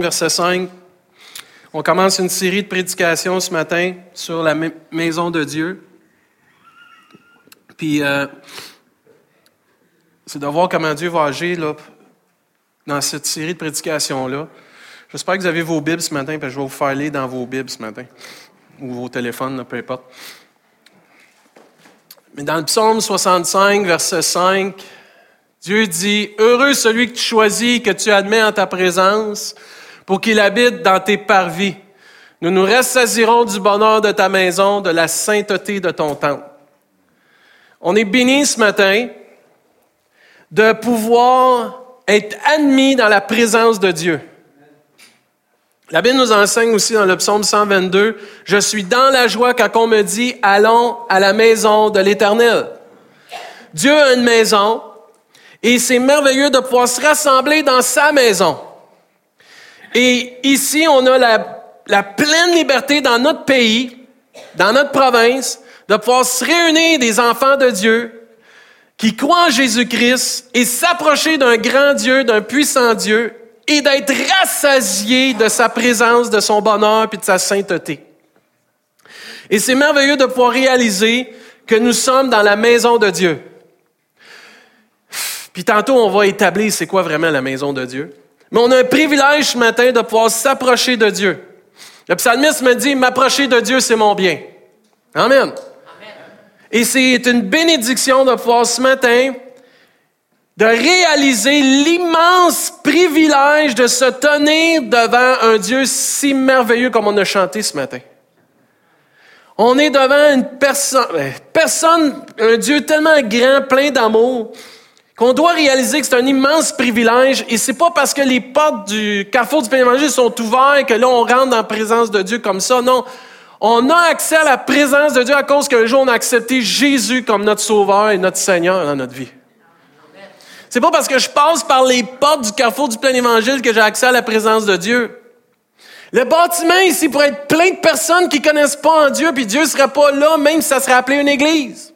verset 5. On commence une série de prédications ce matin sur la maison de Dieu. Puis, euh, c'est de voir comment Dieu va agir là, dans cette série de prédications-là. J'espère que vous avez vos Bibles ce matin, parce que je vais vous faire lire dans vos Bibles ce matin, ou vos téléphones, peu importe. Mais dans le psaume 65, verset 5, Dieu dit, Heureux celui que tu choisis, que tu admets en ta présence, pour qu'il habite dans tes parvis. Nous nous rassasirons du bonheur de ta maison, de la sainteté de ton temple. On est béni ce matin de pouvoir être admis dans la présence de Dieu. La Bible nous enseigne aussi dans le psaume 122, Je suis dans la joie quand on me dit, allons à la maison de l'Éternel. Dieu a une maison et c'est merveilleux de pouvoir se rassembler dans sa maison. Et ici, on a la, pleine liberté dans notre pays, dans notre province, de pouvoir se réunir des enfants de Dieu qui croient en Jésus-Christ et s'approcher d'un grand Dieu, d'un puissant Dieu et d'être rassasiés de sa présence, de son bonheur puis de sa sainteté. Et c'est merveilleux de pouvoir réaliser que nous sommes dans la maison de Dieu. Puis tantôt, on va établir c'est quoi vraiment la maison de Dieu. Mais on a un privilège ce matin de pouvoir s'approcher de Dieu. Le psalmiste me dit, m'approcher de Dieu, c'est mon bien. Amen. Et c'est une bénédiction de pouvoir ce matin de réaliser l'immense privilège de se tenir devant un Dieu si merveilleux comme on a chanté ce matin. On est devant une personne, personne, un Dieu tellement grand, plein d'amour, qu'on doit réaliser que c'est un immense privilège et c'est pas parce que les portes du carrefour du Pénévangile sont ouvertes que là on rentre dans la présence de Dieu comme ça. Non. On a accès à la présence de Dieu à cause qu'un jour on a accepté Jésus comme notre sauveur et notre Seigneur dans notre vie. C'est pas parce que je passe par les portes du carrefour du plein évangile que j'ai accès à la présence de Dieu. Le bâtiment ici pourrait être plein de personnes qui connaissent pas en Dieu, puis Dieu serait pas là, même si ça serait appelé une église.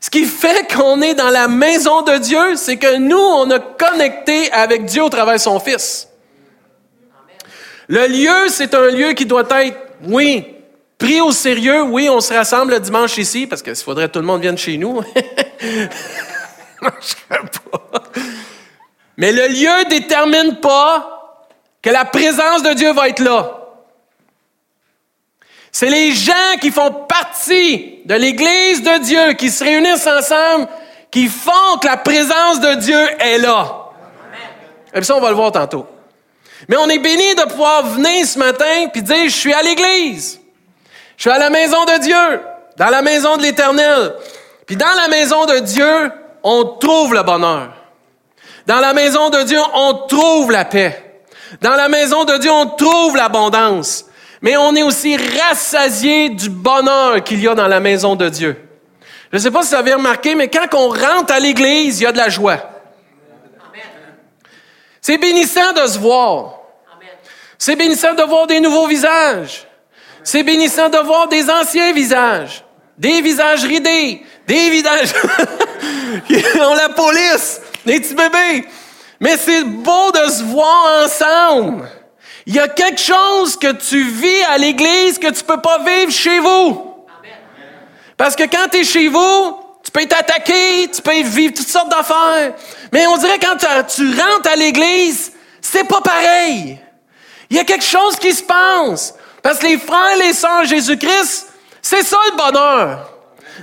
Ce qui fait qu'on est dans la maison de Dieu, c'est que nous, on a connecté avec Dieu au travers de son Fils. Le lieu, c'est un lieu qui doit être, oui, pris au sérieux. Oui, on se rassemble le dimanche ici, parce qu'il faudrait que tout le monde vienne chez nous. Mais le lieu détermine pas que la présence de Dieu va être là. C'est les gens qui font partie de l'Église de Dieu, qui se réunissent ensemble, qui font que la présence de Dieu est là. Et puis ça, on va le voir tantôt. Mais on est béni de pouvoir venir ce matin puis dire, je suis à l'Église. Je suis à la maison de Dieu, dans la maison de l'Éternel. Puis dans la maison de Dieu, on trouve le bonheur. Dans la maison de Dieu, on trouve la paix. Dans la maison de Dieu, on trouve l'abondance mais on est aussi rassasié du bonheur qu'il y a dans la maison de Dieu. Je ne sais pas si vous avez remarqué, mais quand on rentre à l'église, il y a de la joie. C'est bénissant de se voir. C'est bénissant de voir des nouveaux visages. C'est bénissant de voir des anciens visages. Des visages ridés. Des visages ont la police. Des petits bébés. Mais c'est beau de se voir ensemble. Il y a quelque chose que tu vis à l'église que tu peux pas vivre chez vous. Parce que quand tu es chez vous, tu peux t'attaquer, tu peux vivre toutes sortes d'affaires. Mais on dirait quand tu rentres à l'église, c'est pas pareil. Il y a quelque chose qui se passe. Parce que les frères et les sœurs Jésus-Christ, c'est ça le bonheur.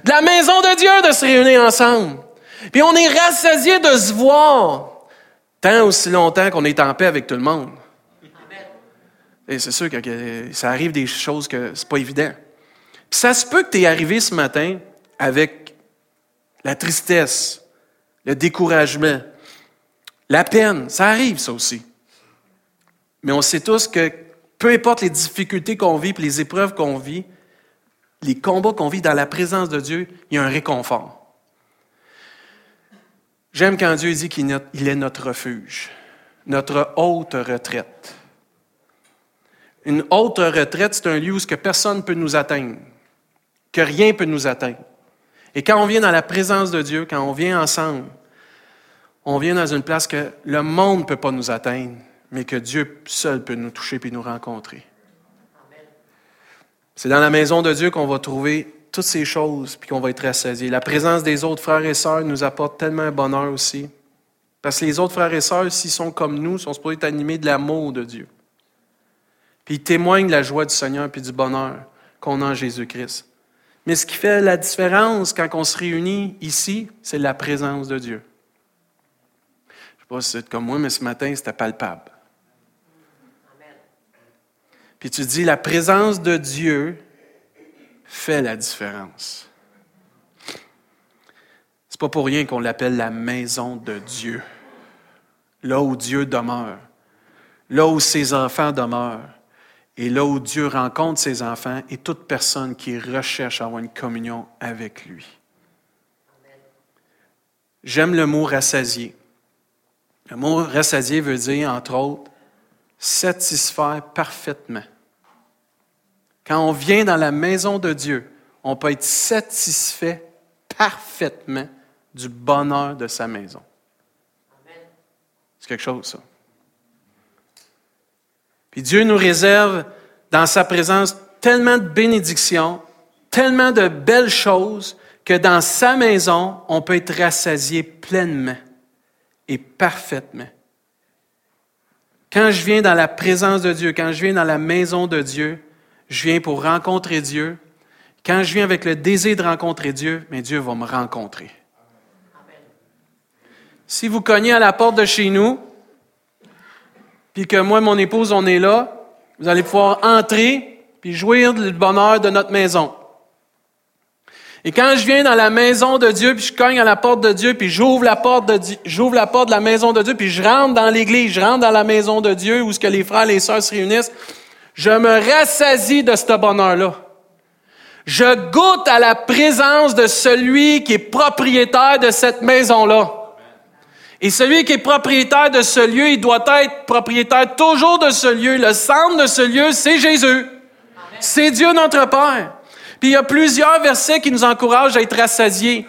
De la maison de Dieu de se réunir ensemble. Puis on est rassasié de se voir tant aussi longtemps qu'on est en paix avec tout le monde. Et c'est sûr que, ça arrive des choses que c'est pas évident. Puis ça se peut que tu es arrivé ce matin avec la tristesse, le découragement, la peine. Ça arrive, ça aussi. Mais on sait tous que peu importe les difficultés qu'on vit, les épreuves qu'on vit, les combats qu'on vit dans la présence de Dieu, il y a un réconfort. J'aime quand Dieu dit qu'il est notre refuge, notre haute retraite. Une haute retraite, c'est un lieu où que personne ne peut nous atteindre, que rien ne peut nous atteindre. Et quand on vient dans la présence de Dieu, quand on vient ensemble, on vient dans une place que le monde ne peut pas nous atteindre, mais que Dieu seul peut nous toucher et nous rencontrer. C'est dans la maison de Dieu qu'on va trouver toutes ces choses puis qu'on va être rassasié. La présence des autres frères et sœurs nous apporte tellement un bonheur aussi. Parce que les autres frères et sœurs, s'ils sont comme nous, sont supposés être animés de l'amour de Dieu. Puis ils témoignent de la joie du Seigneur puis du bonheur qu'on a en Jésus-Christ. Mais ce qui fait la différence quand on se réunit ici, c'est la présence de Dieu. Je ne sais pas si c'est comme moi, mais ce matin, c'était palpable. Puis tu dis, la présence de Dieu fait la différence. C'est pas pour rien qu'on l'appelle la maison de Dieu. Là où Dieu demeure. Là où ses enfants demeurent. Et là où Dieu rencontre ses enfants et toute personne qui recherche à avoir une communion avec lui. J'aime le mot rassasier. Le mot rassasier veut dire, entre autres, satisfaire parfaitement. Quand on vient dans la maison de Dieu, on peut être satisfait parfaitement du bonheur de sa maison. C'est quelque chose, ça. Puis Dieu nous réserve dans sa présence tellement de bénédictions, tellement de belles choses, que dans sa maison, on peut être rassasié pleinement et parfaitement. Quand je viens dans la présence de Dieu, quand je viens dans la maison de Dieu, je viens pour rencontrer Dieu. Quand je viens avec le désir de rencontrer Dieu, mais Dieu va me rencontrer. Si vous cognez à la porte de chez nous, puis que moi et mon épouse, on est là, vous allez pouvoir entrer puis jouir du bonheur de notre maison. Et quand je viens dans la maison de Dieu, puis je cogne à la porte de Dieu, puis j'ouvre la porte de j'ouvre la porte de la maison de Dieu, puis je rentre dans l'église, je rentre dans la maison de Dieu où ce que les frères et les sœurs se réunissent, je me rassasie de ce bonheur-là. Je goûte à la présence de celui qui est propriétaire de cette maison-là. Et celui qui est propriétaire de ce lieu, il doit être propriétaire toujours de ce lieu. Le centre de ce lieu, c'est Jésus. C'est Dieu notre Père. Puis il y a plusieurs versets qui nous encouragent à être rassasiés.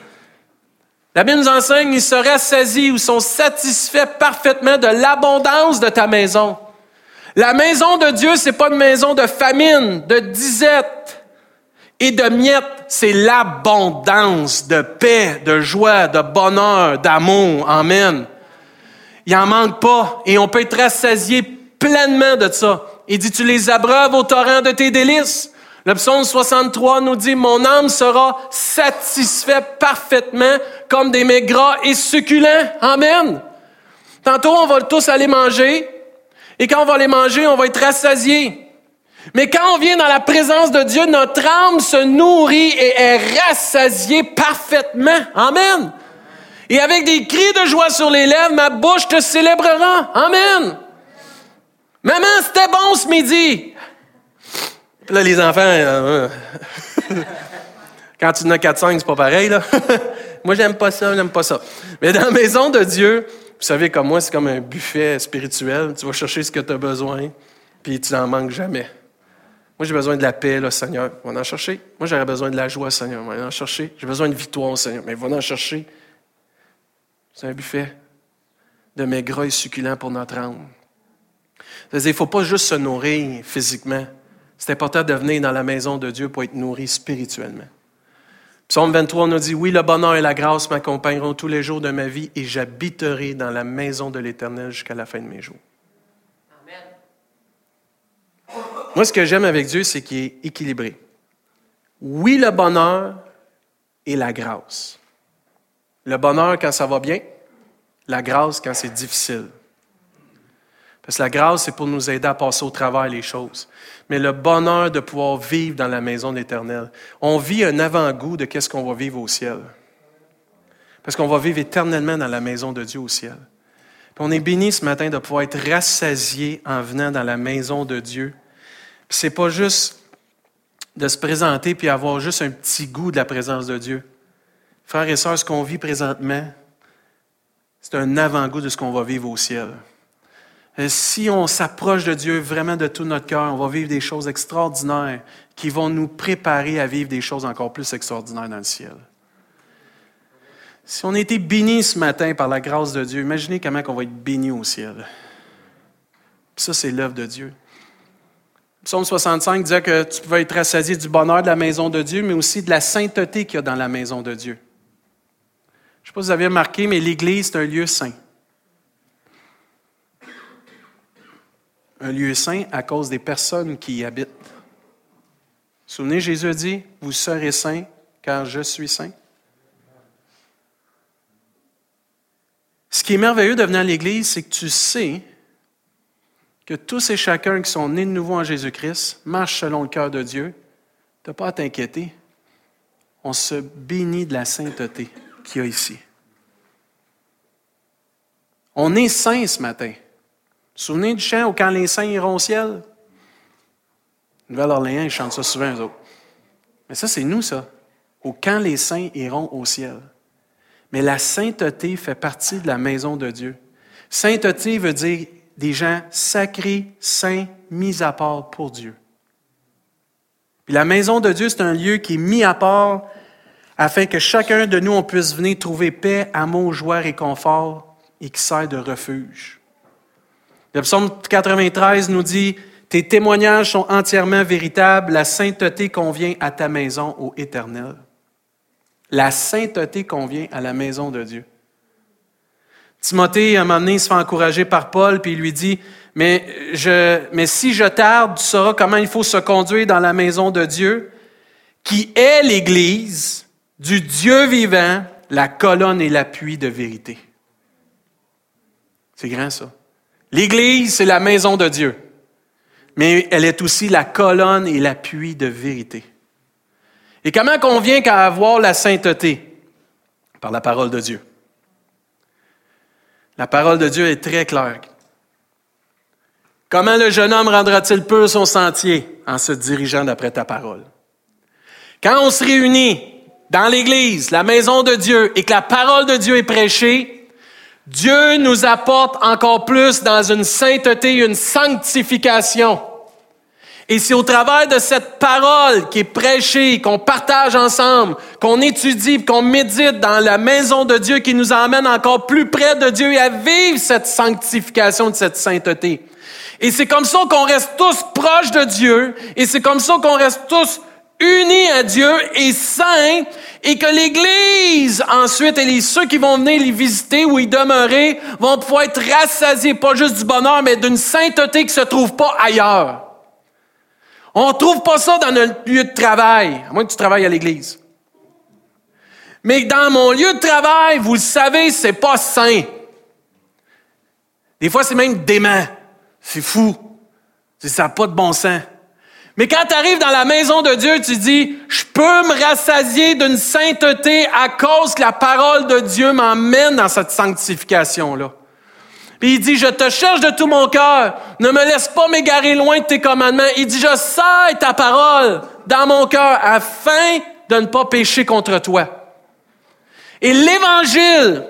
La Bible nous enseigne, ils se rassasient ou sont satisfaits parfaitement de l'abondance de ta maison. La maison de Dieu, c'est pas une maison de famine, de disette et de miettes, c'est l'abondance de paix, de joie, de bonheur, d'amour. Amen. Il en manque pas et on peut être rassasié pleinement de ça. Il dit, tu les abreuves au torrent de tes délices. Le psaume 63 nous dit, mon âme sera satisfaite parfaitement comme des mets gras et succulents. Amen. Tantôt, on va tous aller manger et quand on va les manger, on va être rassasié. Mais quand on vient dans la présence de Dieu, notre âme se nourrit et est rassasiée parfaitement. Amen. Et avec des cris de joie sur les lèvres, ma bouche te célébrera. Amen. Maman, c'était bon ce midi. là, les enfants, euh, quand tu en as 4-5, c'est pas pareil, là. moi, j'aime pas ça, j'aime pas ça. Mais dans la maison de Dieu, vous savez, comme moi, c'est comme un buffet spirituel. Tu vas chercher ce que tu as besoin, puis tu n'en manques jamais. Moi, j'ai besoin de la paix, Seigneur. Va en chercher. Moi, j'aurais besoin de la joie, Seigneur. Va en chercher. J'ai besoin de victoire, Seigneur. Mais va en chercher. C'est un buffet de mes et succulents pour notre âme. C'est-à-dire, il ne faut pas juste se nourrir physiquement. C'est important de venir dans la maison de Dieu pour être nourri spirituellement. Psaume 23 nous dit, oui, le bonheur et la grâce m'accompagneront tous les jours de ma vie et j'habiterai dans la maison de l'Éternel jusqu'à la fin de mes jours. Moi, ce que j'aime avec Dieu, c'est qu'il est équilibré. Oui, le bonheur et la grâce. Le bonheur quand ça va bien, la grâce quand c'est difficile. Parce que la grâce, c'est pour nous aider à passer au travers les choses. Mais le bonheur de pouvoir vivre dans la maison de l'Éternel. On vit un avant-goût de qu'est-ce qu'on va vivre au ciel. Parce qu'on va vivre éternellement dans la maison de Dieu au ciel. Puis on est béni ce matin de pouvoir être rassasié en venant dans la maison de Dieu. C'est pas juste de se présenter puis avoir juste un petit goût de la présence de Dieu. Frères et sœurs, ce qu'on vit présentement, c'est un avant-goût de ce qu'on va vivre au ciel. Euh, si on s'approche de Dieu vraiment de tout notre cœur, on va vivre des choses extraordinaires qui vont nous préparer à vivre des choses encore plus extraordinaires dans le ciel. Si on a été béni ce matin par la grâce de Dieu, imaginez comment on va être béni au ciel. ça, c'est l'œuvre de Dieu. Psaume 65 disait que tu pouvais être rassasié du bonheur de la maison de Dieu, mais aussi de la sainteté qu'il y a dans la maison de Dieu. Je ne sais pas si vous avez remarqué, mais l'Église, c'est un lieu saint. Un lieu saint à cause des personnes qui y habitent. Vous vous souvenez, Jésus a dit, vous serez saints car je suis saint. Ce qui est merveilleux de venir à l'Église, c'est que tu sais que tous et chacun qui sont nés de nouveau en Jésus-Christ marchent selon le cœur de Dieu. Tu n'as pas à t'inquiéter. On se bénit de la sainteté qu'il y a ici. On est saints ce matin. Vous vous souvenez du chant quand les saints iront au ciel? Nouvelle-Orléans, ils chantent ça souvent, eux autres. Mais ça, c'est nous, ça. Au quand les saints iront au ciel. Mais la sainteté fait partie de la maison de Dieu. Sainteté veut dire des gens sacrés, saints, mis à part pour Dieu. Puis la maison de Dieu, c'est un lieu qui est mis à part afin que chacun de nous, on puisse venir trouver paix, amour, joie, réconfort et qui sert de refuge. Le psaume 93 nous dit, Tes témoignages sont entièrement véritables, la sainteté convient à ta maison, ô Éternel. La sainteté convient à la maison de Dieu. Timothée, à un moment donné, se fait encourager par Paul, puis il lui dit, mais, si je tarde, tu sauras comment il faut se conduire dans la maison de Dieu, qui est l'Église du Dieu vivant, la colonne et l'appui de vérité. C'est grand ça. L'Église, c'est la maison de Dieu, mais elle est aussi la colonne et l'appui de vérité. Et comment qu'on vient qu'à avoir la sainteté? Par la parole de Dieu. La parole de Dieu est très claire. Comment le jeune homme rendra-t-il pur son sentier en se dirigeant d'après ta parole? Quand on se réunit dans l'Église, la maison de Dieu, et que la parole de Dieu est prêchée, Dieu nous apporte encore plus dans une sainteté, une sanctification. Et c'est au travers de cette parole qui est prêchée, qu'on partage ensemble, qu'on étudie, qu'on médite dans la maison de Dieu qui nous emmène encore plus près de Dieu et à vivre cette sanctification de cette sainteté. Et c'est comme ça qu'on reste tous proches de Dieu et c'est comme ça qu'on reste tous unis à Dieu et saints et que l'Église, ensuite, et les, ceux qui vont venir les visiter ou y demeurer, vont pouvoir être rassasiés, pas juste du bonheur, mais d'une sainteté qui se trouve pas ailleurs. On ne trouve pas ça dans notre lieu de travail, à moins que tu travailles à l'église. Mais dans mon lieu de travail, vous le savez, c'est pas sain. Des fois, c'est même dément. C'est fou. Ça n'a pas de bon sens. Mais quand tu arrives dans la maison de Dieu, tu dis, je peux me rassasier d'une sainteté à cause que la parole de Dieu m'emmène dans cette sanctification-là. Puis il dit, je te cherche de tout mon cœur. Ne me laisse pas m'égarer loin de tes commandements. Il dit, je sers ta parole dans mon cœur afin de ne pas pécher contre toi. Et l'évangile,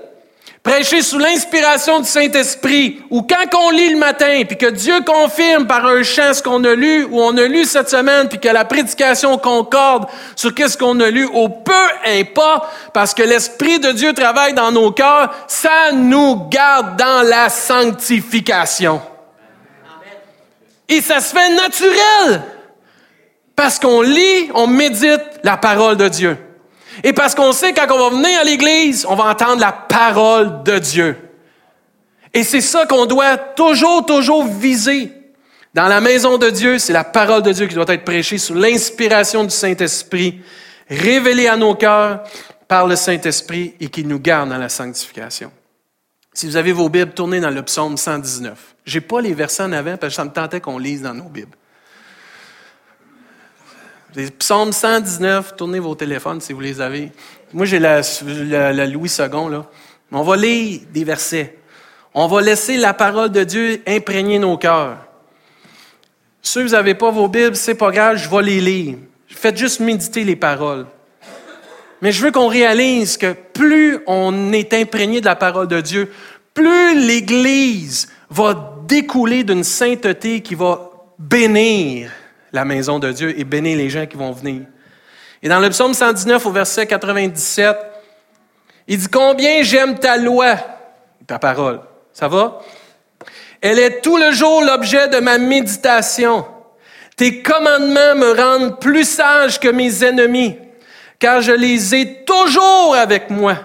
prêché sous l'inspiration du Saint-Esprit, ou quand on lit le matin, puis que Dieu confirme par un chant ce qu'on a lu, ou on a lu cette semaine, puis que la prédication concorde sur qu'est-ce qu'on a lu, ou peu importe, parce que l'Esprit de Dieu travaille dans nos cœurs, ça nous garde dans la sanctification. Et ça se fait naturel, parce qu'on lit, on médite la parole de Dieu. Et parce qu'on sait quand on va venir à l'Église, on va entendre la parole de Dieu. Et c'est ça qu'on doit toujours, toujours viser. Dans la maison de Dieu, c'est la parole de Dieu qui doit être prêchée sous l'inspiration du Saint-Esprit, révélée à nos cœurs par le Saint-Esprit et qui nous garde dans la sanctification. Si vous avez vos Bibles, tournez dans le psaume 119. J'ai pas les versets en avant parce que ça me tentait qu'on lise dans nos Bibles. Les psaumes 119, tournez vos téléphones si vous les avez. Moi, j'ai la, Louis II, là. On va lire des versets. On va laisser la parole de Dieu imprégner nos cœurs. Qui vous n'avez pas vos Bibles, c'est pas grave, je vais les lire. Faites juste méditer les paroles. Mais je veux qu'on réalise que plus on est imprégné de la parole de Dieu, plus l'Église va découler d'une sainteté qui va bénir la maison de Dieu et bénir les gens qui vont venir. Et dans le psaume 119 au verset 97, il dit Combien j'aime ta loi, ta parole. Ça va? Elle est tout le jour l'objet de ma méditation. Tes commandements me rendent plus sage que mes ennemis, car je les ai toujours avec moi.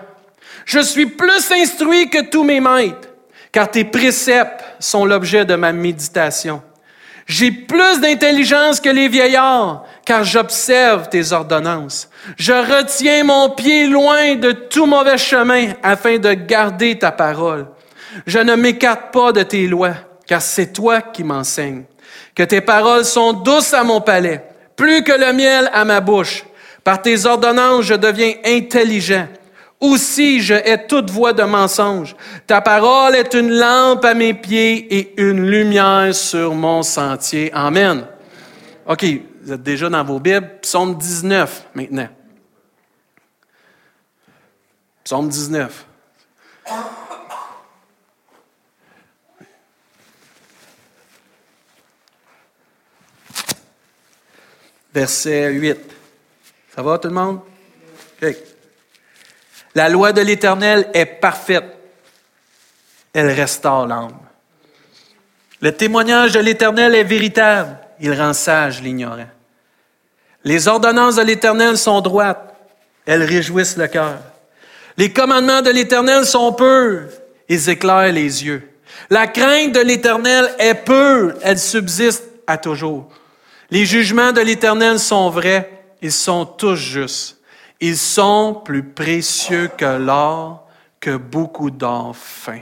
Je suis plus instruit que tous mes maîtres, car tes préceptes sont l'objet de ma méditation. J'ai plus d'intelligence que les vieillards, car j'observe tes ordonnances. Je retiens mon pied loin de tout mauvais chemin afin de garder ta parole. Je ne m'écarte pas de tes lois, car c'est toi qui m'enseignes. Que tes paroles sont douces à mon palais, plus que le miel à ma bouche. Par tes ordonnances, je deviens intelligent. Aussi, je hais toute voix de mensonge. Ta parole est une lampe à mes pieds et une lumière sur mon sentier. Amen. OK, vous êtes déjà dans vos Bibles. Psaume 19 maintenant. Psaume 19. Verset 8. Ça va tout le monde? OK. La loi de l'Éternel est parfaite. Elle restaure l'âme. Le témoignage de l'Éternel est véritable. Il rend sage l'ignorant. Les ordonnances de l'Éternel sont droites. Elles réjouissent le cœur. Les commandements de l'Éternel sont purs. Ils éclairent les yeux. La crainte de l'Éternel est pure. Elle subsiste à toujours. Les jugements de l'Éternel sont vrais. Ils sont tous justes. Ils sont plus précieux que l'or, que beaucoup d'or fin.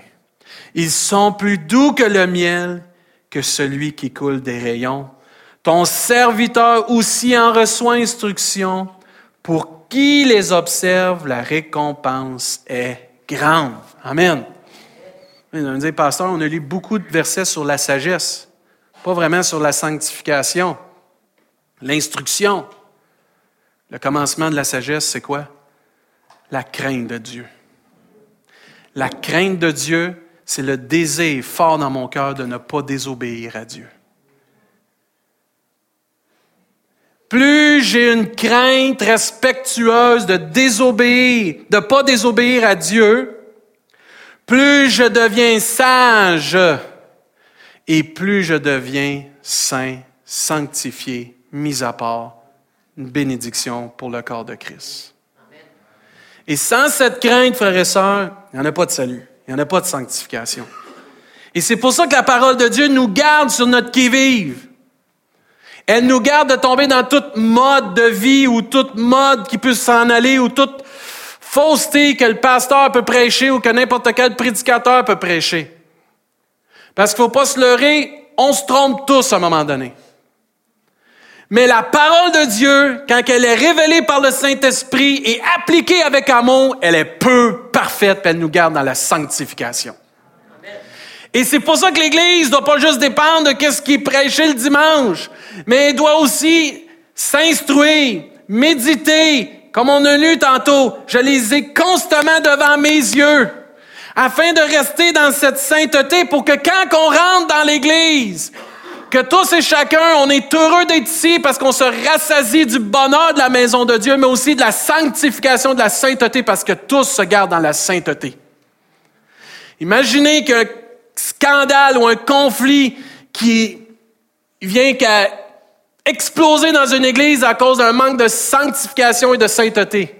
Ils sont plus doux que le miel, que celui qui coule des rayons. Ton serviteur aussi en reçoit instruction. Pour qui les observe, la récompense est grande. Amen. On dit, pasteur, on a lu beaucoup de versets sur la sagesse, pas vraiment sur la sanctification, l'instruction. Le commencement de la sagesse, c'est quoi? La crainte de Dieu. La crainte de Dieu, c'est le désir fort dans mon cœur de ne pas désobéir à Dieu. Plus j'ai une crainte respectueuse de désobéir, de ne pas désobéir à Dieu, plus je deviens sage et plus je deviens saint, sanctifié, mis à part une bénédiction pour le corps de Christ. Et sans cette crainte, frères et sœurs, il n'y en a pas de salut, il n'y en a pas de sanctification. Et c'est pour ça que la parole de Dieu nous garde sur notre qui-vive. Elle nous garde de tomber dans toute mode de vie ou toute mode qui peut s'en aller ou toute fausseté que le pasteur peut prêcher ou que n'importe quel prédicateur peut prêcher. Parce qu'il ne faut pas se leurrer, on se trompe tous à un moment donné. Mais la parole de Dieu, quand elle est révélée par le Saint-Esprit et appliquée avec amour, elle est peu parfaite, puis elle nous garde dans la sanctification. Et c'est pour ça que l'Église ne doit pas juste dépendre de ce qui est le dimanche, mais doit aussi s'instruire, méditer, comme on a lu tantôt. Je les ai constamment devant mes yeux, afin de rester dans cette sainteté pour que quand on rentre dans l'Église, que tous et chacun, on est heureux d'être ici parce qu'on se rassasie du bonheur de la maison de Dieu, mais aussi de la sanctification, de la sainteté, parce que tous se gardent dans la sainteté. Imaginez qu'un scandale ou un conflit qui vient qu'à exploser dans une église à cause d'un manque de sanctification et de sainteté.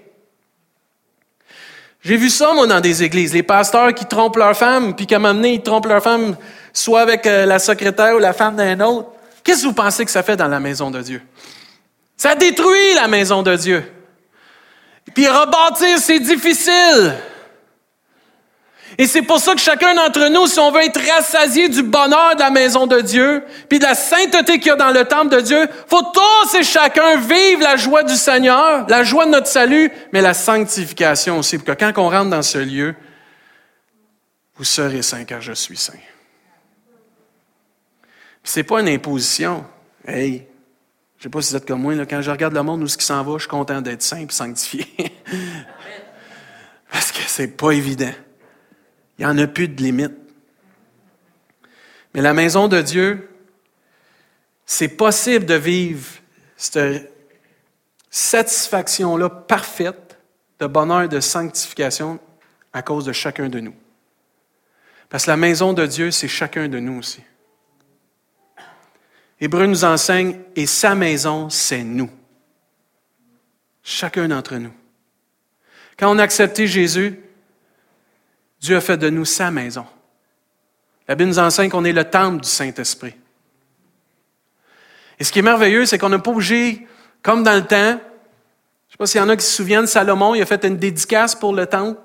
J'ai vu ça, moi, dans des églises. Les pasteurs qui trompent leur femme, puis qu'à un moment donné, ils trompent leur femme soit avec euh, la secrétaire ou la femme d'un autre. Qu'est-ce que vous pensez que ça fait dans la maison de Dieu? Ça détruit la maison de Dieu. Puis rebâtir, c'est difficile. Et c'est pour ça que chacun d'entre nous, si on veut être rassasié du bonheur de la maison de Dieu, puis de la sainteté qu'il y a dans le temple de Dieu, faut tous et chacun vivre la joie du Seigneur, la joie de notre salut, mais la sanctification aussi, pour que quand on rentre dans ce lieu, vous serez saint car je suis saint. C'est pas une imposition. Hey, je sais pas si vous êtes comme moi, là, quand je regarde le monde où ce qui s'en va, je suis content d'être saint et sanctifié. Parce que c'est pas évident. Il n'y en a plus de limite. Mais la maison de Dieu, c'est possible de vivre cette satisfaction-là parfaite de bonheur, de sanctification à cause de chacun de nous. Parce que la maison de Dieu, c'est chacun de nous aussi. Hébreu nous enseigne, et sa maison, c'est nous. Chacun d'entre nous. Quand on a accepté Jésus, Dieu a fait de nous sa maison. La Bible nous enseigne qu'on est le temple du Saint-Esprit. Et ce qui est merveilleux, c'est qu'on n'a pas bougé comme dans le temps. Je ne sais pas s'il y en a qui se souviennent, Salomon, il a fait une dédicace pour le temple.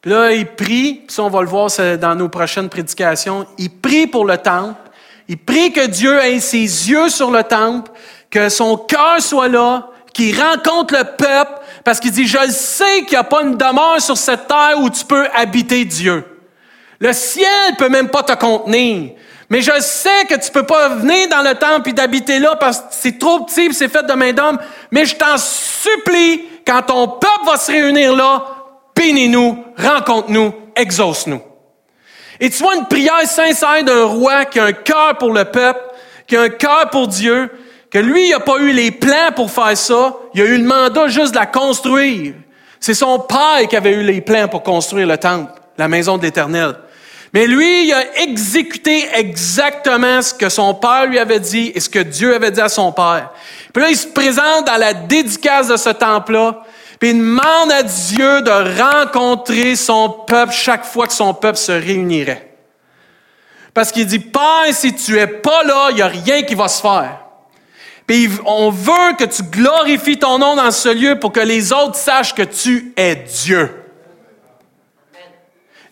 Puis là, il prie, puis ça, on va le voir dans nos prochaines prédications. Il prie pour le temple. Il prie que Dieu ait ses yeux sur le temple, que son cœur soit là, qu'il rencontre le peuple, parce qu'il dit, je sais qu'il n'y a pas une demeure sur cette terre où tu peux habiter Dieu. Le ciel peut même pas te contenir. Mais je sais que tu peux pas venir dans le temple et d'habiter là parce que c'est trop petit et c'est fait de main d'homme. Mais je t'en supplie, quand ton peuple va se réunir là, bénis-nous, rencontre-nous, exauce-nous. Et tu vois une prière sincère d'un roi qui a un cœur pour le peuple, qui a un cœur pour Dieu, que lui, il n'a pas eu les plans pour faire ça, il a eu le mandat juste de la construire. C'est son père qui avait eu les plans pour construire le temple, la maison de l'Éternel. Mais lui, il a exécuté exactement ce que son père lui avait dit et ce que Dieu avait dit à son père. Puis là, il se présente dans la dédicace de ce temple-là, puis il demande à Dieu de rencontrer son peuple chaque fois que son peuple se réunirait. Parce qu'il dit, Père, si tu es pas là, il n'y a rien qui va se faire. Puis on veut que tu glorifies ton nom dans ce lieu pour que les autres sachent que tu es Dieu.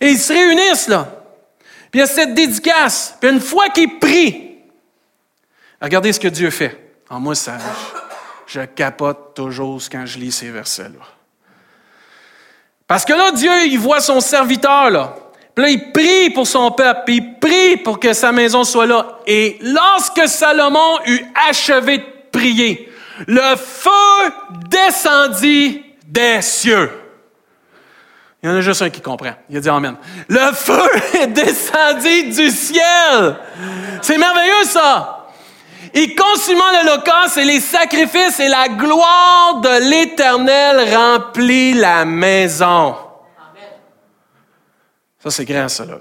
Et ils se réunissent là. Puis il y a cette dédicace. Puis une fois qu'il prie, regardez ce que Dieu fait. En moi, ça, je, capote toujours quand je lis ces versets-là. Parce que là, Dieu, il voit son serviteur, là. Puis là, il prie pour son peuple, puis il prie pour que sa maison soit là. Et lorsque Salomon eut achevé de prier, le feu descendit des cieux. Il y en a juste un qui comprend. Il a dit Amen. Le feu est descendu du ciel. C'est merveilleux, ça. Il consumant l'Holocauste et les sacrifices et la gloire de l'Éternel remplit la maison. Ça, c'est grand, ça, là.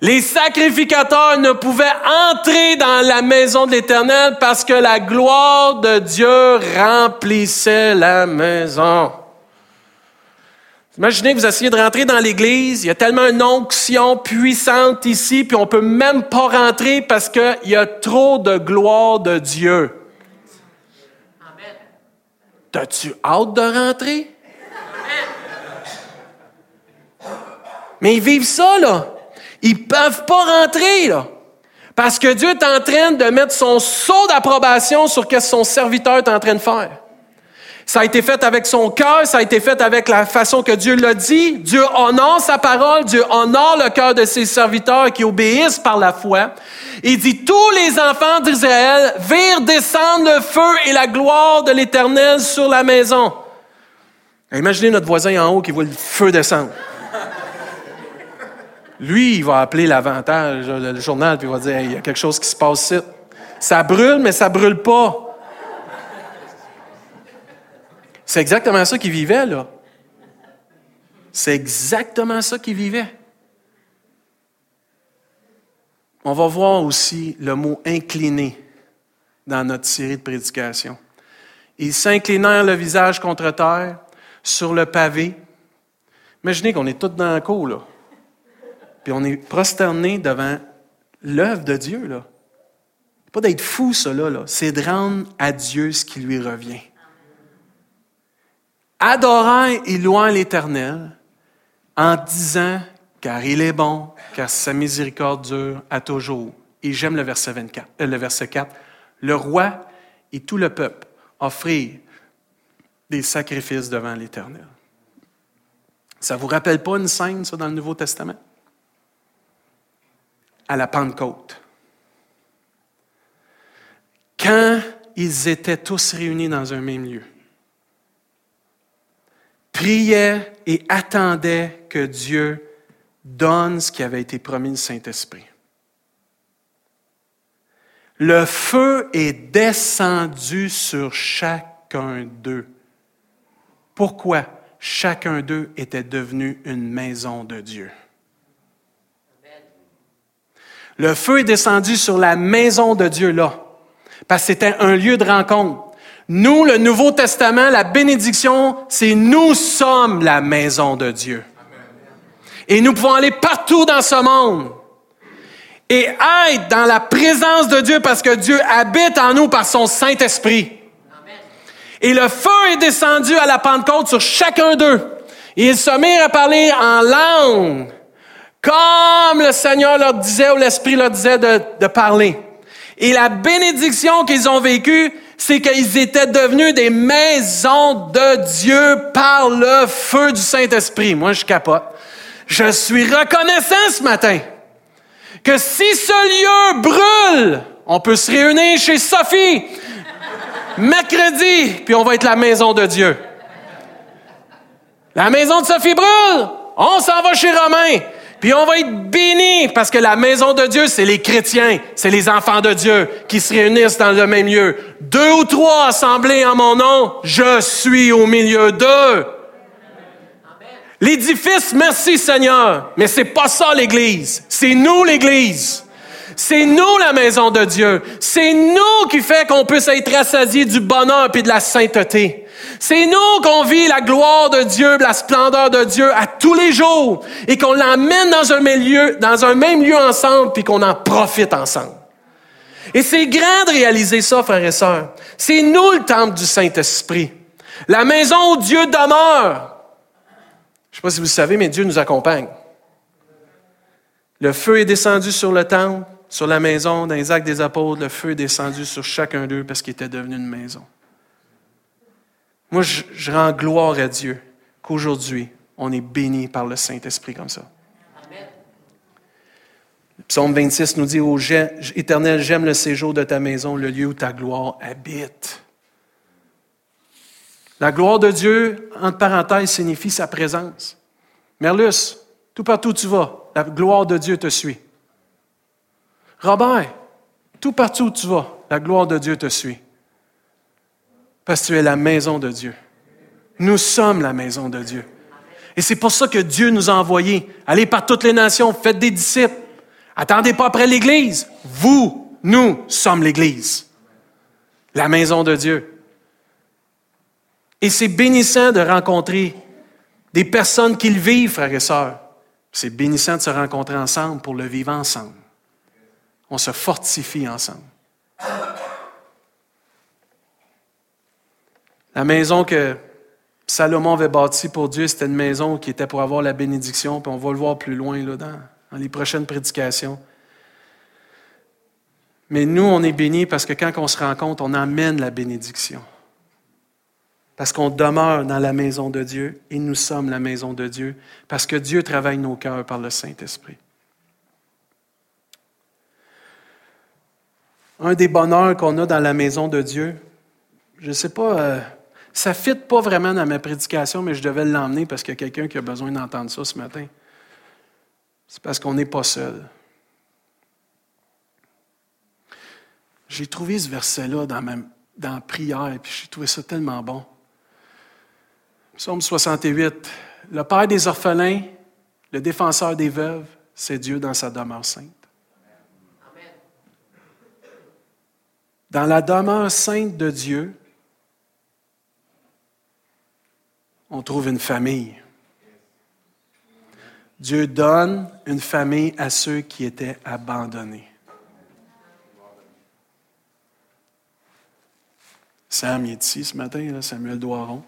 Les sacrificateurs ne pouvaient entrer dans la maison de l'Éternel parce que la gloire de Dieu remplissait la maison. Imaginez que vous essayez de rentrer dans l'église, il y a tellement une onction puissante ici, puis on peut même pas rentrer parce qu'il y a trop de gloire de Dieu. T'as-tu hâte de rentrer? Mais ils vivent ça, là. Ils peuvent pas rentrer, là. Parce que Dieu est en train de mettre son sceau d'approbation sur ce que son serviteur est en train de faire. Ça a été fait avec son cœur, ça a été fait avec la façon que Dieu l'a dit. Dieu honore sa parole, Dieu honore le cœur de ses serviteurs qui obéissent par la foi. Il dit, tous les enfants d'Israël virent descendre le feu et la gloire de l'Éternel sur la maison. Imaginez notre voisin en haut qui voit le feu descendre. Lui, il va appeler l'avantage, le journal, puis il va dire, il y a quelque chose qui se passe ici. Ça brûle, mais ça brûle pas. C'est exactement ça qu'il vivait, là. C'est exactement ça qu'il vivait. On va voir aussi le mot incliné dans notre série de prédications. Ils s'inclinèrent le visage contre terre sur le pavé. Imaginez qu'on est tous dans le cours, là. Puis on est prosterné devant l'œuvre de Dieu, là. Pas d'être fou, là. C'est de rendre à Dieu ce qui lui revient adorant et louant l'Éternel en disant, car il est bon, car sa miséricorde dure à toujours. Et j'aime le verset, 24, euh, le verset 4. Le roi et tout le peuple offrirent des sacrifices devant l'Éternel. Ça ne vous rappelle pas une scène, ça, dans le Nouveau Testament? À la Pentecôte. Quand ils étaient tous réunis dans un même lieu priait et attendait que Dieu donne ce qui avait été promis du Saint-Esprit. Le feu est descendu sur chacun d'eux. Pourquoi? chacun d'eux était devenu une maison de Dieu? Le feu est descendu sur la maison de Dieu là, parce que c'était un lieu de rencontre. Nous, le Nouveau Testament, la bénédiction, c'est nous sommes la maison de Dieu. Et nous pouvons aller partout dans ce monde et être dans la présence de Dieu parce que Dieu habite en nous par son Saint-Esprit. Et le feu est descendu à la Pentecôte sur chacun d'eux. Et ils se mirent à parler en langue, comme le Seigneur leur disait ou l'Esprit leur disait de, de parler. Et la bénédiction qu'ils ont vécue, c'est qu'ils étaient devenus des maisons de Dieu par le feu du Saint-Esprit. Moi, je capote. Je suis reconnaissant ce matin que si ce lieu brûle, on peut se réunir chez Sophie mercredi, puis on va être la maison de Dieu. La maison de Sophie brûle, on s'en va chez Romain, puis on va être béni parce que la maison de Dieu, c'est les chrétiens, c'est les enfants de Dieu qui se réunissent dans le même lieu. Deux ou trois assemblés en mon nom, je suis au milieu d'eux. L'édifice, merci Seigneur, mais c'est pas ça l'Église. C'est nous l'Église. C'est nous la maison de Dieu. C'est nous qui fait qu'on puisse être rassasié du bonheur et de la sainteté. C'est nous qu'on vit la gloire de Dieu, la splendeur de Dieu à tous les jours et qu'on l'emmène dans un même lieu, dans un même lieu ensemble puis qu'on en profite ensemble. Et c'est grand de réaliser ça, frères et sœurs. C'est nous le temple du Saint-Esprit. La maison où Dieu demeure. Je sais pas si vous savez, mais Dieu nous accompagne. Le feu est descendu sur le temple, sur la maison, dans les actes des apôtres, le feu est descendu sur chacun d'eux parce qu'il était devenu une maison. Moi, je, rends gloire à Dieu qu'aujourd'hui, on est béni par le Saint-Esprit comme ça. Le psaume 26 nous dit, Éternel, j'aime le séjour de ta maison, le lieu où ta gloire habite. La gloire de Dieu, entre parenthèses, signifie sa présence. Merlus, tout partout où tu vas, la gloire de Dieu te suit. Robert, tout partout où tu vas, la gloire de Dieu te suit. Parce que tu es la maison de Dieu. Nous sommes la maison de Dieu. Et c'est pour ça que Dieu nous a envoyés. Allez par toutes les nations, faites des disciples. Attendez pas après l'Église. Vous, nous sommes l'Église. La maison de Dieu. Et c'est bénissant de rencontrer des personnes qui le vivent, frères et sœurs. C'est bénissant de se rencontrer ensemble pour le vivre ensemble. On se fortifie ensemble. La maison que Salomon avait bâtie pour Dieu, c'était une maison qui était pour avoir la bénédiction, puis on va le voir plus loin dans les prochaines prédications. Mais nous, on est bénis parce que quand on se rencontre, on amène la bénédiction parce qu'on demeure dans la maison de Dieu et nous sommes la maison de Dieu, parce que Dieu travaille nos cœurs par le Saint-Esprit. Un des bonheurs qu'on a dans la maison de Dieu, je ne sais pas, euh, ça ne fit pas vraiment dans ma prédication, mais je devais l'emmener parce qu'il y a quelqu'un qui a besoin d'entendre ça ce matin. C'est parce qu'on n'est pas seul. J'ai trouvé ce verset-là dans, dans la prière, et puis j'ai trouvé ça tellement bon. Psaume 68. Le Père des orphelins, le défenseur des veuves, c'est Dieu dans sa demeure sainte. Dans la demeure sainte de Dieu, on trouve une famille. Dieu donne une famille à ceux qui étaient abandonnés. Sam est ici ce matin, Samuel Doiron.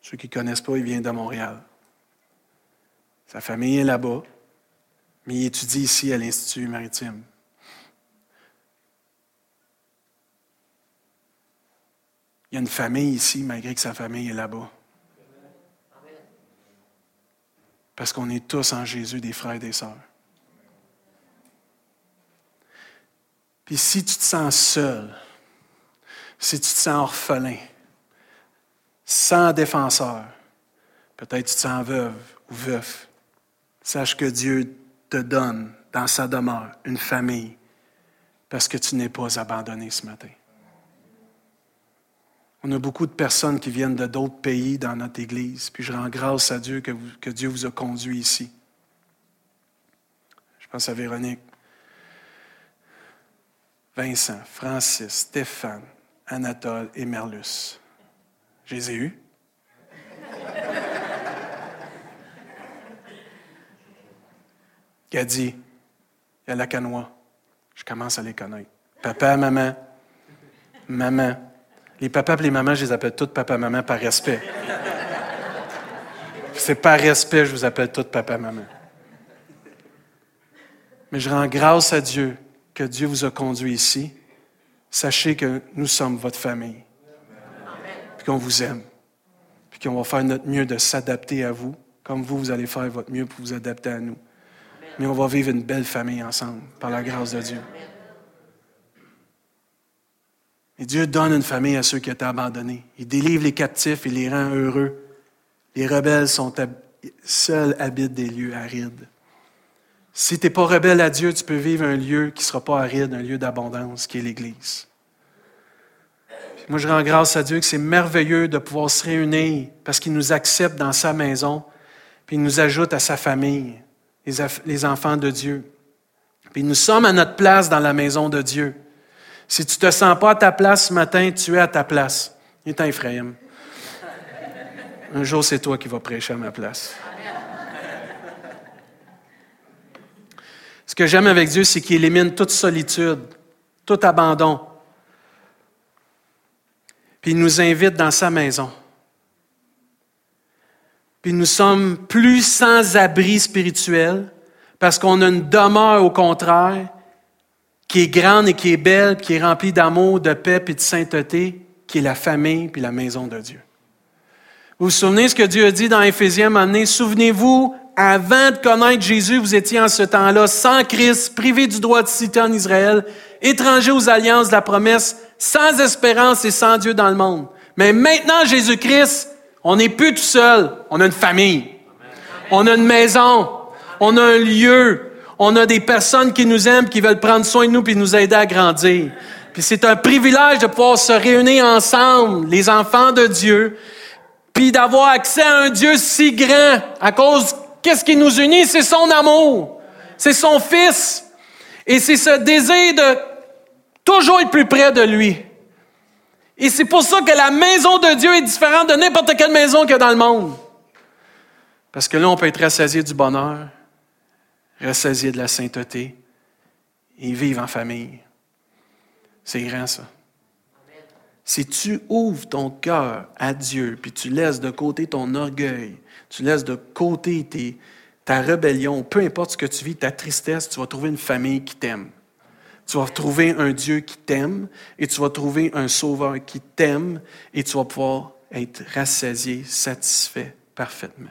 Ceux qui ne connaissent pas, il vient de Montréal. Sa famille est là-bas, mais il étudie ici à l'Institut maritime. Il y a une famille ici, malgré que sa famille est là-bas. Parce qu'on est tous en Jésus des frères et des sœurs. Puis si tu te sens seul, si tu te sens orphelin, sans défenseur. Peut-être tu te sens veuve ou veuf. Sache que Dieu te donne dans sa demeure une famille parce que tu n'es pas abandonné ce matin. On a beaucoup de personnes qui viennent de d'autres pays dans notre Église, puis je rends grâce à Dieu que, Dieu vous a conduit ici. Je pense à Véronique, Vincent, Francis, Stéphane, Anatole et Merlus. Je les ai eus. Gadi, il y a la canoë. Je commence à les connaître. Papa, maman, maman. Les papas et les mamans, je les appelle toutes papa, maman par respect. C'est par respect, je vous appelle toutes papa, maman. Mais je rends grâce à Dieu que Dieu vous a conduit ici. Sachez que nous sommes votre famille. Puis qu'on vous aime. Puis qu'on va faire notre mieux de s'adapter à vous, comme vous, vous allez faire votre mieux pour vous adapter à nous. Mais on va vivre une belle famille ensemble, par la grâce de Dieu. Et Dieu donne une famille à ceux qui étaient abandonnés. Il délivre les captifs, il les rend heureux. Les rebelles sont seuls habitent des lieux arides. Si tu n'es pas rebelle à Dieu, tu peux vivre un lieu qui ne sera pas aride, un lieu d'abondance, qui est l'Église. Moi, je rends grâce à Dieu que c'est merveilleux de pouvoir se réunir parce qu'il nous accepte dans sa maison, puis il nous ajoute à sa famille, les, enfants de Dieu. Puis nous sommes à notre place dans la maison de Dieu. Si tu ne te sens pas à ta place ce matin, tu es à ta place. Il est Ephraim. Un jour, c'est toi qui vas prêcher à ma place. Ce que j'aime avec Dieu, c'est qu'il élimine toute solitude, tout abandon. Puis il nous invite dans sa maison. Puis nous sommes plus sans abri spirituel parce qu'on a une demeure au contraire qui est grande et qui est belle, qui est remplie d'amour, de paix et de sainteté, qui est la famille puis la maison de Dieu. Vous vous souvenez ce que Dieu a dit dans Éphésiens, Souvenez-vous avant de connaître Jésus, vous étiez en ce temps-là sans Christ, privé du droit de citer en Israël, étranger aux alliances de la promesse, sans espérance et sans Dieu dans le monde. Mais maintenant, Jésus-Christ, on n'est plus tout seul. On a une famille. On a une maison. On a un lieu. On a des personnes qui nous aiment, qui veulent prendre soin de nous puis nous aider à grandir. Puis c'est un privilège de pouvoir se réunir ensemble, les enfants de Dieu, puis d'avoir accès à un Dieu si grand à cause Qu'est-ce qui nous unit? C'est son amour. C'est son Fils. Et c'est ce désir de toujours être plus près de lui. Et c'est pour ça que la maison de Dieu est différente de n'importe quelle maison qu'il y a dans le monde. Parce que là, on peut être rassasié du bonheur, rassasié de la sainteté et vivre en famille. C'est grand, ça. Si tu ouvres ton cœur à Dieu, puis tu laisses de côté ton orgueil, tu laisses de côté ta rébellion, peu importe ce que tu vis, ta tristesse, tu vas trouver une famille qui t'aime. Tu vas trouver un Dieu qui t'aime et tu vas trouver un Sauveur qui t'aime et tu vas pouvoir être rassasié, satisfait parfaitement.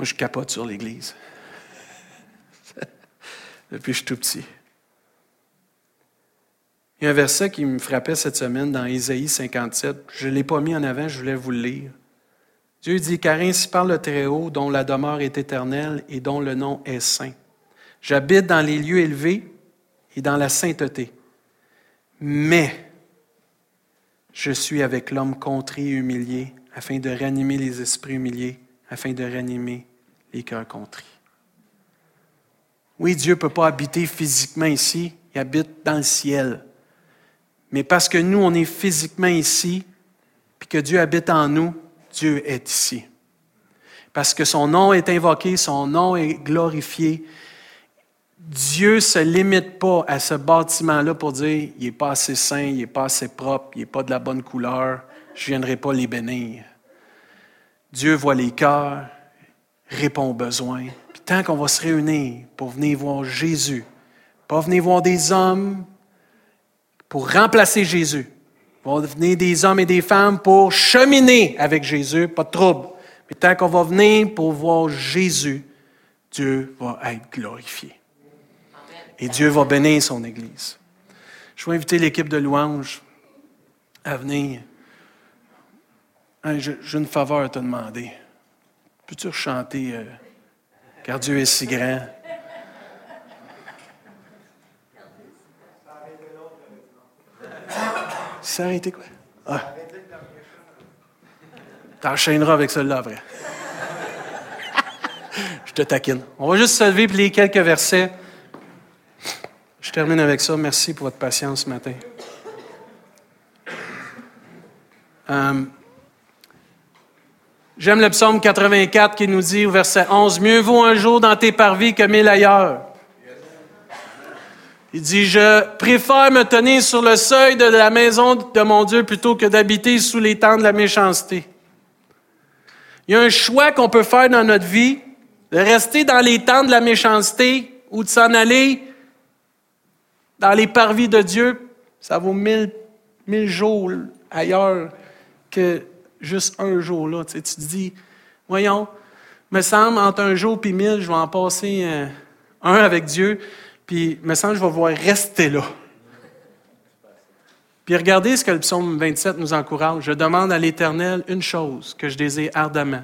Moi, je capote sur l'Église. Depuis que je suis tout petit. Il y a un verset qui me frappait cette semaine dans Ésaïe 57. Je ne l'ai pas mis en avant, je voulais vous le lire. Dieu dit, car ainsi parle le Très-Haut, dont la demeure est éternelle et dont le nom est saint. J'habite dans les lieux élevés et dans la sainteté. Mais je suis avec l'homme contrit et humilié, afin de ranimer les esprits humiliés, afin de ranimer les cœurs contrits. Oui, Dieu ne peut pas habiter physiquement ici, il habite dans le ciel. Mais parce que nous, on est physiquement ici, puis que Dieu habite en nous, Dieu est ici. Parce que son nom est invoqué, son nom est glorifié. Dieu ne se limite pas à ce bâtiment-là pour dire, il n'est pas assez saint, il n'est pas assez propre, il n'est pas de la bonne couleur, je ne viendrai pas les bénir. Dieu voit les cœurs, répond aux besoins. Puis tant qu'on va se réunir pour venir voir Jésus, pas venir voir des hommes, pour remplacer Jésus. Il va venir des hommes et des femmes pour cheminer avec Jésus, pas de trouble. Mais tant qu'on va venir pour voir Jésus, Dieu va être glorifié. Et Dieu va bénir son Église. Je vais inviter l'équipe de louanges à venir. J'ai une faveur à te demander. Peux-tu chanter euh, Car Dieu est si grand? Ça a été quoi? Ah. T'enchaîneras avec celle-là après. Je te taquine. On va juste se lever et lire quelques versets. Je termine avec ça. Merci pour votre patience ce matin. Euh, j'aime le psaume 84 qui nous dit au verset 11, Mieux vaut un jour dans tes parvis que mille ailleurs. Il dit, je préfère me tenir sur le seuil de la maison de mon Dieu plutôt que d'habiter sous les tentes de la méchanceté. Il y a un choix qu'on peut faire dans notre vie, de rester dans les tentes de la méchanceté ou de s'en aller dans les parvis de Dieu. Ça vaut mille, mille jours ailleurs que juste un jour là. Tu, te dis, voyons, me semble, entre un jour et mille, je vais en passer un, un avec Dieu. Puis, me semble, je vais voir rester là. Puis regardez ce que le psaume 27 nous encourage. Je demande à l'Éternel une chose que je désire ardemment.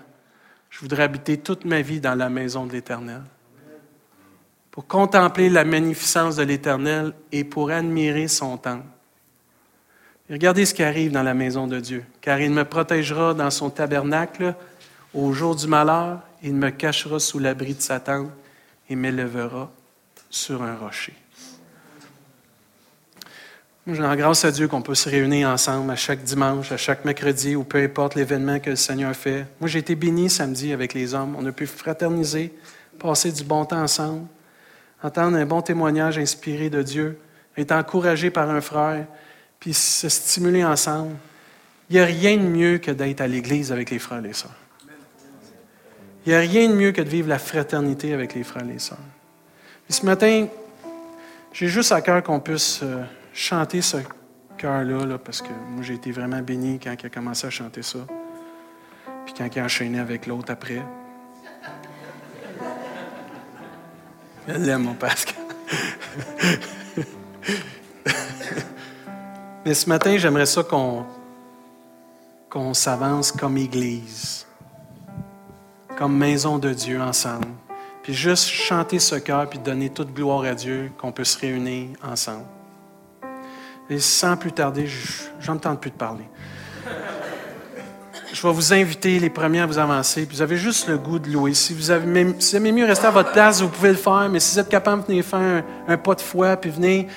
Je voudrais habiter toute ma vie dans la maison de l'Éternel. Pour contempler la magnificence de l'Éternel et pour admirer son temple. Regardez ce qui arrive dans la maison de Dieu. Car il me protégera dans son tabernacle au jour du malheur, il me cachera sous l'abri de sa tente et m'élèvera sur un rocher. Je rends grâce à Dieu qu'on peut se réunir ensemble à chaque dimanche, à chaque mercredi, ou peu importe l'événement que le Seigneur fait. Moi, j'ai été béni samedi avec les hommes. On a pu fraterniser, passer du bon temps ensemble, entendre un bon témoignage inspiré de Dieu, être encouragé par un frère, puis se stimuler ensemble. Il n'y a rien de mieux que d'être à l'Église avec les frères et sœurs. Il n'y a rien de mieux que de vivre la fraternité avec les frères et sœurs ce matin, j'ai juste à cœur qu'on puisse euh, chanter ce cœur-là, parce que moi, j'ai été vraiment béni quand il a commencé à chanter ça. Puis quand il a enchaîné avec l'autre après. Je l'aime, mon Pascal. Mais ce matin, j'aimerais ça qu'on s'avance comme Église, comme maison de Dieu ensemble puis juste chanter ce cœur, puis donner toute gloire à Dieu, qu'on peut se réunir ensemble. Et sans plus tarder, j'entends plus de parler. Je vais vous inviter les premiers à vous avancer. Puis vous avez juste le goût de louer. Si vous, avez, si aimez mieux rester à votre place, vous pouvez le faire. Mais si vous êtes capable, venez faire un, pas de foi. Puis venez.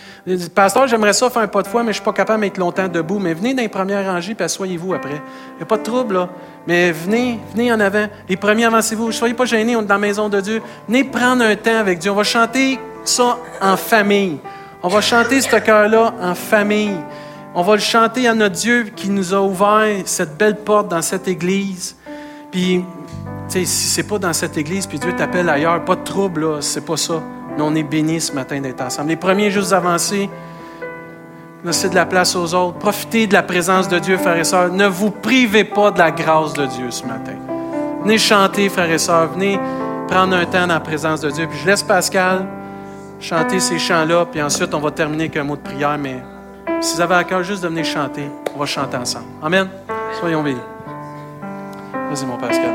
Pasteur, j'aimerais ça faire un pas de foi, mais je ne suis pas capable d'être longtemps debout. Mais venez dans les premières rangées, puis asseyez-vous après. Il n'y a pas de trouble, là. Mais venez, venez en avant. Les premiers, avancez-vous. Soyez pas gênés, on est dans la maison de Dieu. Venez prendre un temps avec Dieu. On va chanter ça en famille. On va chanter ce cœur-là en famille. On va le chanter à notre Dieu qui nous a ouvert cette belle porte dans cette église. Puis, tu sais, si c'est pas dans cette église, puis Dieu t'appelle ailleurs, pas de trouble, là, c'est pas ça. Mais on est bénis ce matin d'être ensemble. Les premiers, juste avancés, laissez de la place aux autres. Profitez de la présence de Dieu, frères et sœurs. Ne vous privez pas de la grâce de Dieu ce matin. Venez chanter, frères et sœurs. Venez prendre un temps dans la présence de Dieu. Puis je laisse Pascal chanter ces chants-là, puis ensuite on va terminer avec un mot de prière, mais si vous avez à cœur juste de venir chanter, on va chanter ensemble. Amen. Soyons bénis. Vas-y, mon Pascal.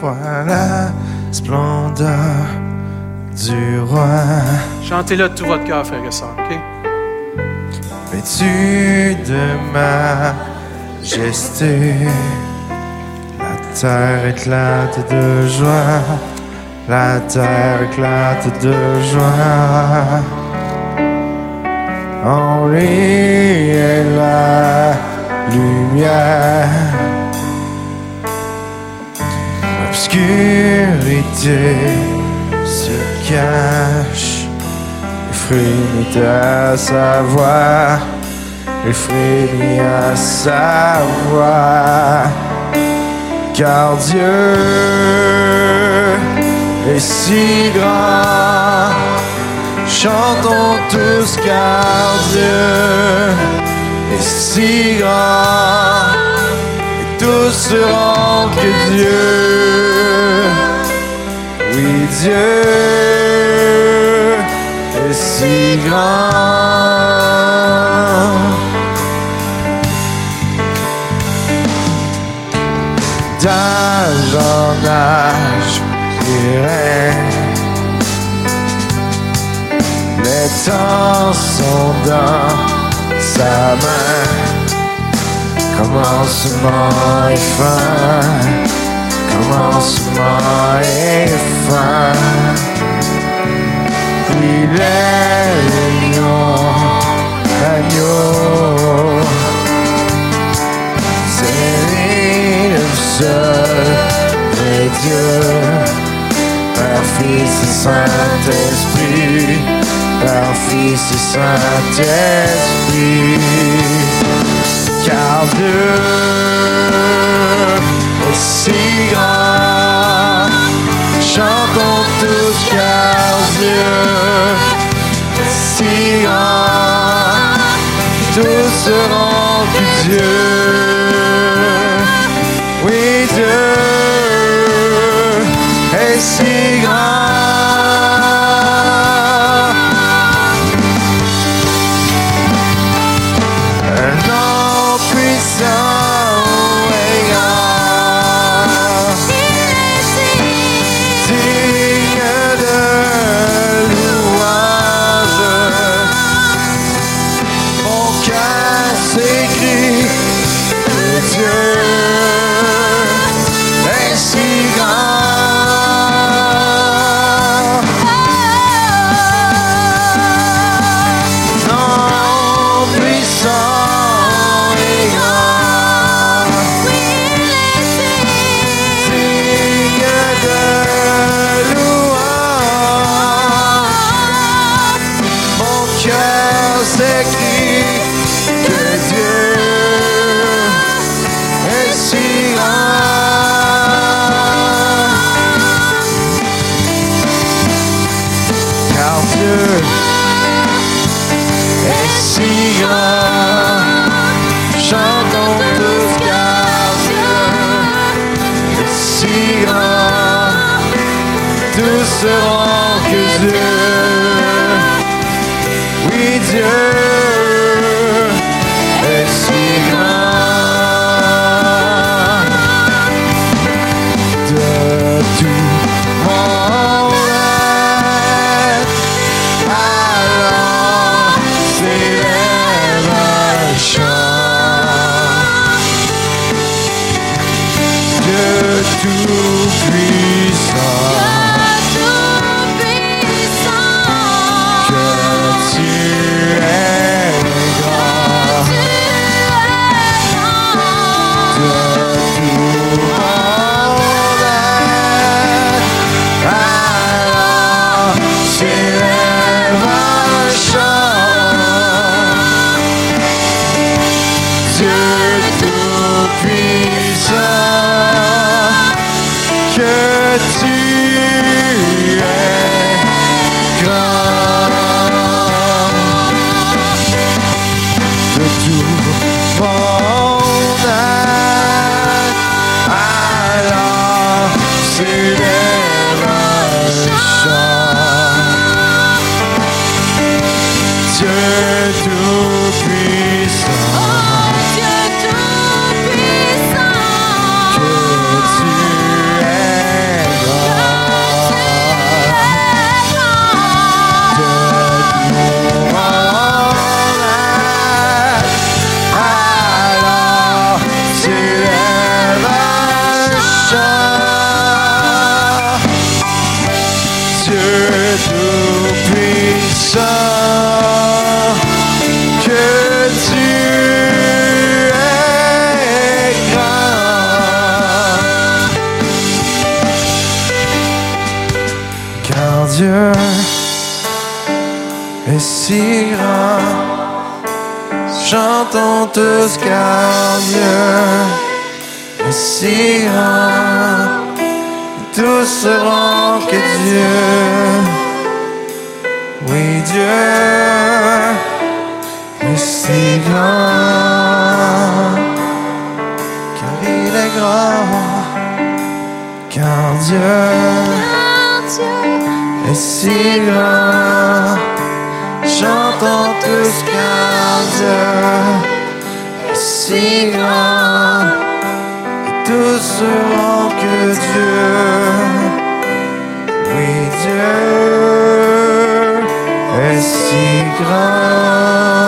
Voilà splendeur du roi. Chantez-le de tout votre cœur, frère et soeur, OK? Vêtu de majesté, la terre éclate de joie la terre éclate de joie. En lui est la lumière. L'obscurité se cache. Les à savoir. Les à savoir. Car Dieu est si grand. Chantons tous car Dieu est si grand. Et tous seront que Dieu, oui Dieu est si grand. Les puissants sont dans sa main. Commencement et fin, commencement et fin. Il est l'union, l'agneau. C'est lui le seul vrai Dieu. Père, Fils et Saint-Esprit, Père, Fils et Saint-Esprit. Car Dieu est si grand, chantons tous car Dieu est si grand, tous seront que Dieu. Oui, Dieu est si car Dieu est si grand, tous seront que Dieu. Oui, Dieu est si grand, car il est grand, car Dieu est si grand. Chantons tous car Dieu est si grand, et tous seront que Dieu. Oui, Dieu est si grand.